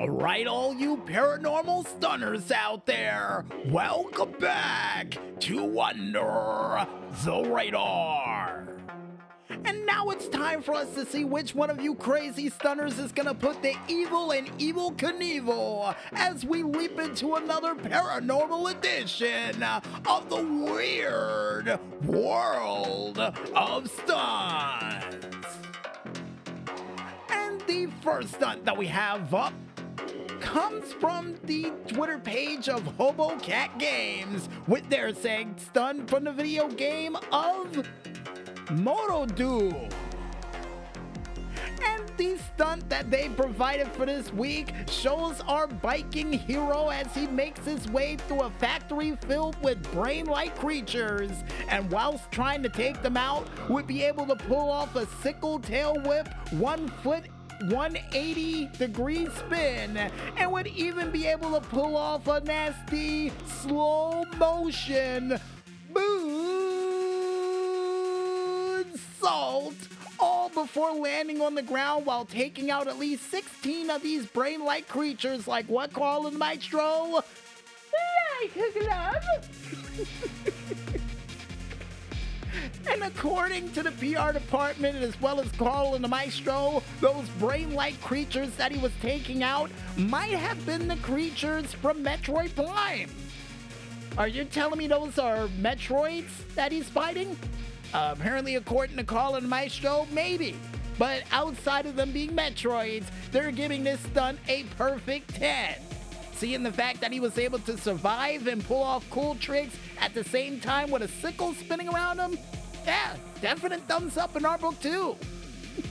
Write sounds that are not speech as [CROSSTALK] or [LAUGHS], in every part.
Alright, all you paranormal stunners out there, welcome back to Under the Radar. And now it's time for us to see which one of you crazy stunners is gonna put the evil in Evel Knievel as we leap into another paranormal edition of the weird world of stunts. And the first stunt that we have up comes from the Twitter page of Hobo Cat Games with their saying stun from the video game of Moto Duel. And the stunt that they provided for this week shows our biking hero as he makes his way through a factory filled with brain like creatures. And whilst trying to take them out, would be able to pull off a sickle tail whip, one foot 180 degree spin and would even be able to pull off a nasty slow motion moonsault all before landing on the ground while taking out at least 16 of these brain-like creatures like what Carl Maestro? Like a glove. [LAUGHS] And according to the PR department, as well as Carl and the Maestro, those brain like creatures that he was taking out might have been the creatures from Metroid Prime. Are you telling me those are Metroids that he's fighting? Uh, apparently, according to Carl and Maestro, maybe. But outside of them being Metroids, they're giving this stunt a perfect 10. Seeing the fact that he was able to survive and pull off cool tricks at the same time with a sickle spinning around him, yeah, definite thumbs up in our book too. [LAUGHS]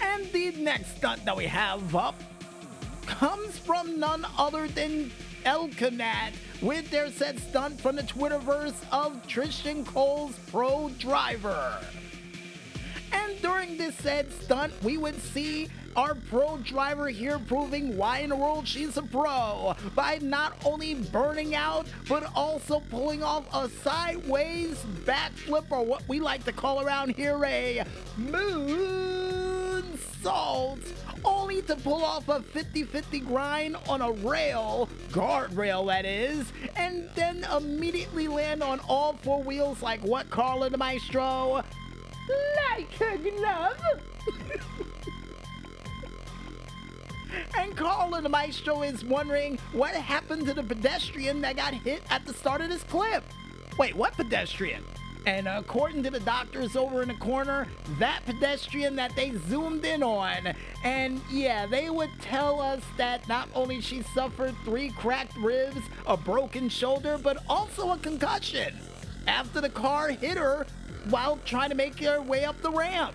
and the next stunt that we have up comes from none other than Elkanat with their set stunt from the Twitterverse of Tristan Cole's Pro Driver. During this said stunt, we would see our pro driver here proving why in the world she's a pro by not only burning out, but also pulling off a sideways backflip, or what we like to call around here a moonsault. Only to pull off a 50 50 grind on a rail, guardrail that is, and then immediately land on all four wheels like what Carla the Maestro? Like a glove. And Carl the Maestro is wondering what happened to the pedestrian that got hit at the start of this clip. Wait, what pedestrian? And according to the doctors over in the corner, that pedestrian that they zoomed in on. And yeah, they would tell us that not only she suffered three cracked ribs, a broken shoulder, but also a concussion after the car hit her while trying to make her way up the ramp.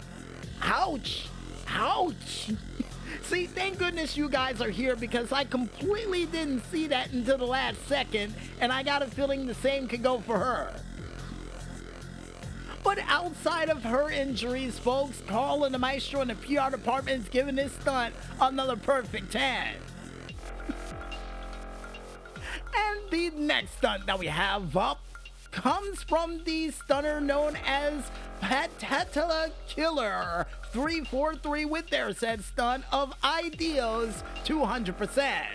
Ouch! Ouch! [LAUGHS] See, thank goodness you guys are here because I completely didn't see that until the last second, and I got a feeling the same could go for her. But outside of her injuries, folks, Carl and the Maestro in the PR department is giving this stunt another perfect 10. [LAUGHS] and the next stunt that we have up comes from the stunner known as Patatala Killer 343 with their said stunt of Ideals 200%.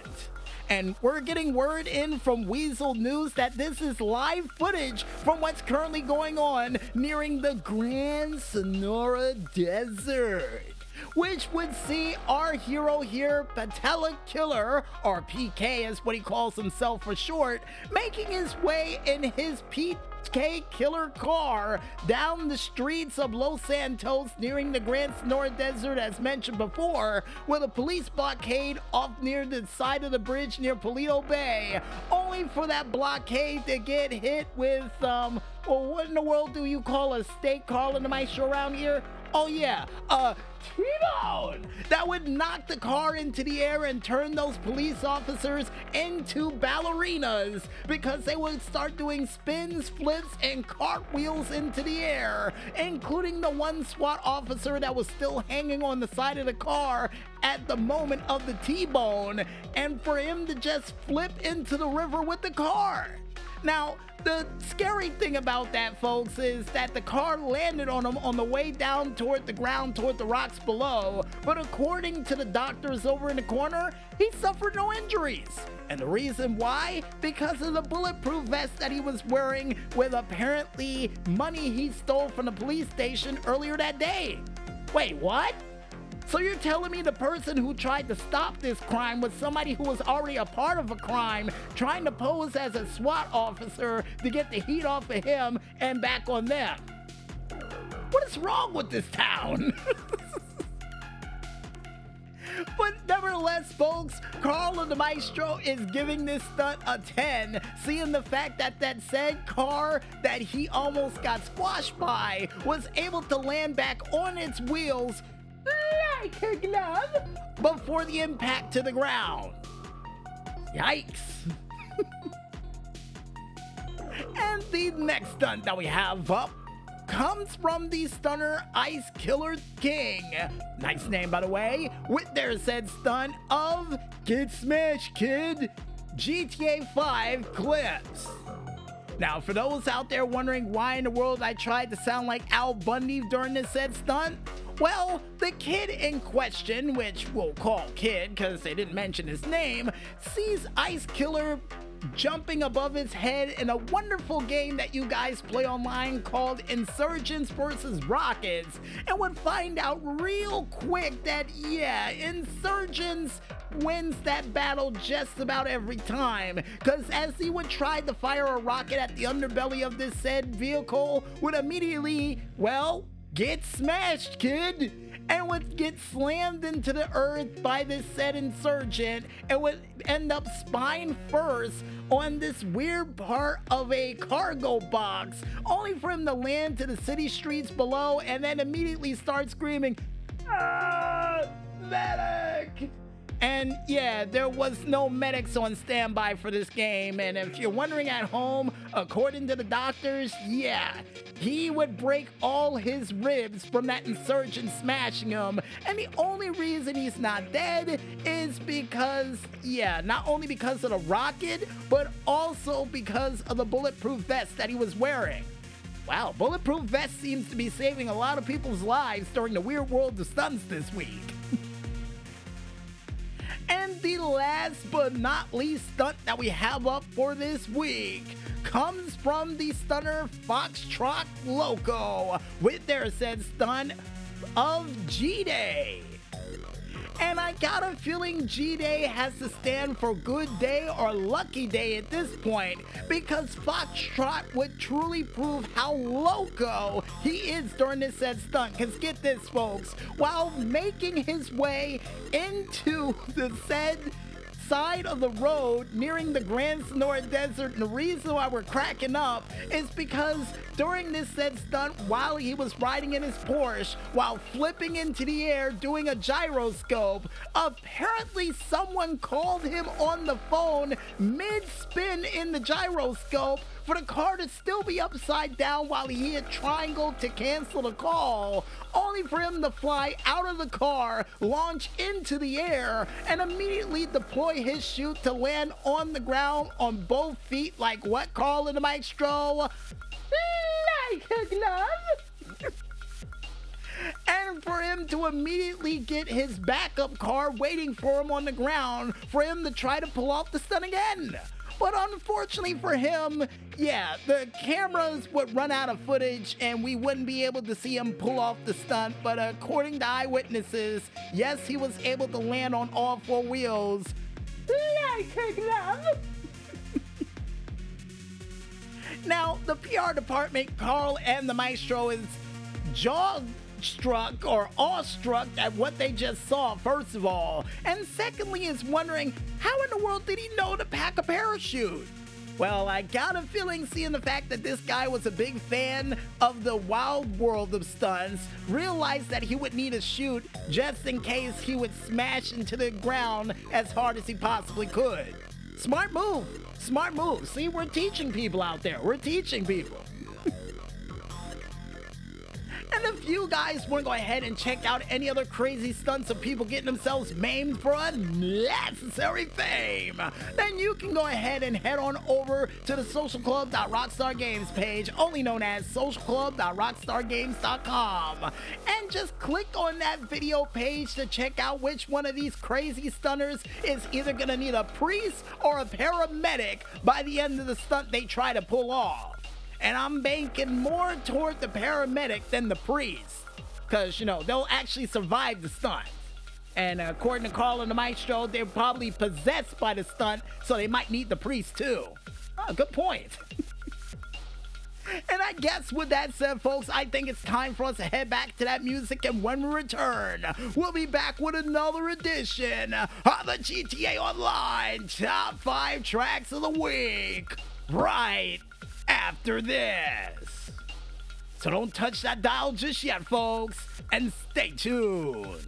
And we're getting word in from Weazel News that this is live footage from what's currently going on nearing the Grand Senora Desert which would see our hero here, Patella Killer, or PK is what he calls himself for short, making his way in his PK Killer car down the streets of Los Santos nearing the Grand Senora Desert as mentioned before, with a police blockade off near the side of the bridge near Paleto Bay, only for that blockade to get hit with, um, well, what in the world do you call a steak call the maestro around here? Oh yeah, uh, a T-bone that would knock the car into the air and turn those police officers into ballerinas because they would start doing spins, flips, and cartwheels into the air, including the one SWAT officer that was still hanging on the side of the car at the moment of the T-bone, and for him to just flip into the river with the car. Now, the scary thing about that, folks, is that the car landed on him on the way down toward the ground, toward the rocks below. But according to the doctors over in the corner, he suffered no injuries. And the reason why? Because of the bulletproof vest that he was wearing with apparently money he stole from the police station earlier that day. Wait, what? So you're telling me the person who tried to stop this crime was somebody who was already a part of a crime, trying to pose as a SWAT officer to get the heat off of him and back on them? What is wrong with this town? [LAUGHS] But nevertheless, folks, Carl the Maestro is giving this stunt a 10, seeing the fact that that said car that he almost got squashed by was able to land back on its wheels like a glove before the impact to the ground. Yikes. [LAUGHS] and the next stunt that we have up comes from the stunner Ice Killer King. Nice name, by the way, with their said stunt of Get Smash Kid GTA 5 clips. Now, for those out there wondering why in the world I tried to sound like Al Bundy during this said stunt, well, the kid in question, which we'll call Kid because they didn't mention his name, sees Ice Killer jumping above his head in a wonderful game that you guys play online called Insurgents versus Rockets, and would find out real quick that, yeah, Insurgents wins that battle just about every time. Because as he would try to fire a rocket at the underbelly of this said vehicle, would immediately, well, get smashed, kid and would get slammed into the earth by this said insurgent and would end up spine first on this weird part of a cargo box, only for him to land to the city streets below and then immediately start screaming, ah, medic! And yeah, there was no medics on standby for this game. And if you're wondering at home, according to the doctors, yeah, he would break all his ribs from that insurgent smashing him. And the only reason he's not dead is because, yeah, not only because of the rocket, but also because of the bulletproof vest that he was wearing. Wow, bulletproof vest seems to be saving a lot of people's lives during the weird world of stunts this week. And the last but not least stunt that we have up for this week comes from the stunner Foxtrot Loco with their said stunt of G Day. And I got a feeling G Day has to stand for good day or lucky day at this point because Foxtrot would truly prove how loco he is during this said stunt. Because get this, folks, while making his way into the said side of the road nearing the Grand Senora Desert. And the reason why we're cracking up is because during this said stunt, while he was riding in his Porsche, while flipping into the air doing a gyroscope, apparently someone called him on the phone mid spin in the gyroscope for the car to still be upside down while he hit triangle to cancel the call, only for him to fly out of the car, launch into the air, and immediately deploy his chute to land on the ground on both feet like what, Carl the Maestro? Like a glove? and for him to immediately get his backup car waiting for him on the ground for him to try to pull off the stunt again. But unfortunately for him, yeah, the cameras would run out of footage and we wouldn't be able to see him pull off the stunt. But according to eyewitnesses, yes, he was able to land on all four wheels [LAUGHS] now, the PR department, Carl and the maestro, is jaw struck or awestruck at what they just saw, first of all. And secondly, is wondering how in the world did he know to pack a parachute? Well, I got a feeling seeing the fact that this guy was a big fan of the wild world of stunts, realized that he would need a chute just in case he would smash into the ground as hard as he possibly could. Smart move. Smart move. See, we're teaching people out there. We're teaching people. And if you guys want to go ahead and check out any other crazy stunts of people getting themselves maimed for unnecessary fame, then you can go ahead and head on over to the socialclub.rockstargames page, only known as socialclub.rockstargames.com, and just click on that video page to check out which one of these crazy stunners is either going to need a priest or a paramedic by the end of the stunt they try to pull off. And I'm banking more toward the paramedic than the priest. Because, you know, they'll actually survive the stunt. And according to Carl and the Maestro, they're probably possessed by the stunt, so they might need the priest too. Oh, good point. [LAUGHS] and I guess with that said, folks, I think it's time for us to head back to that music. And when we return, we'll be back with another edition of the GTA Online Top 5 Tracks of the Week. Right after this. So don't touch that dial just yet, folks, and stay tuned.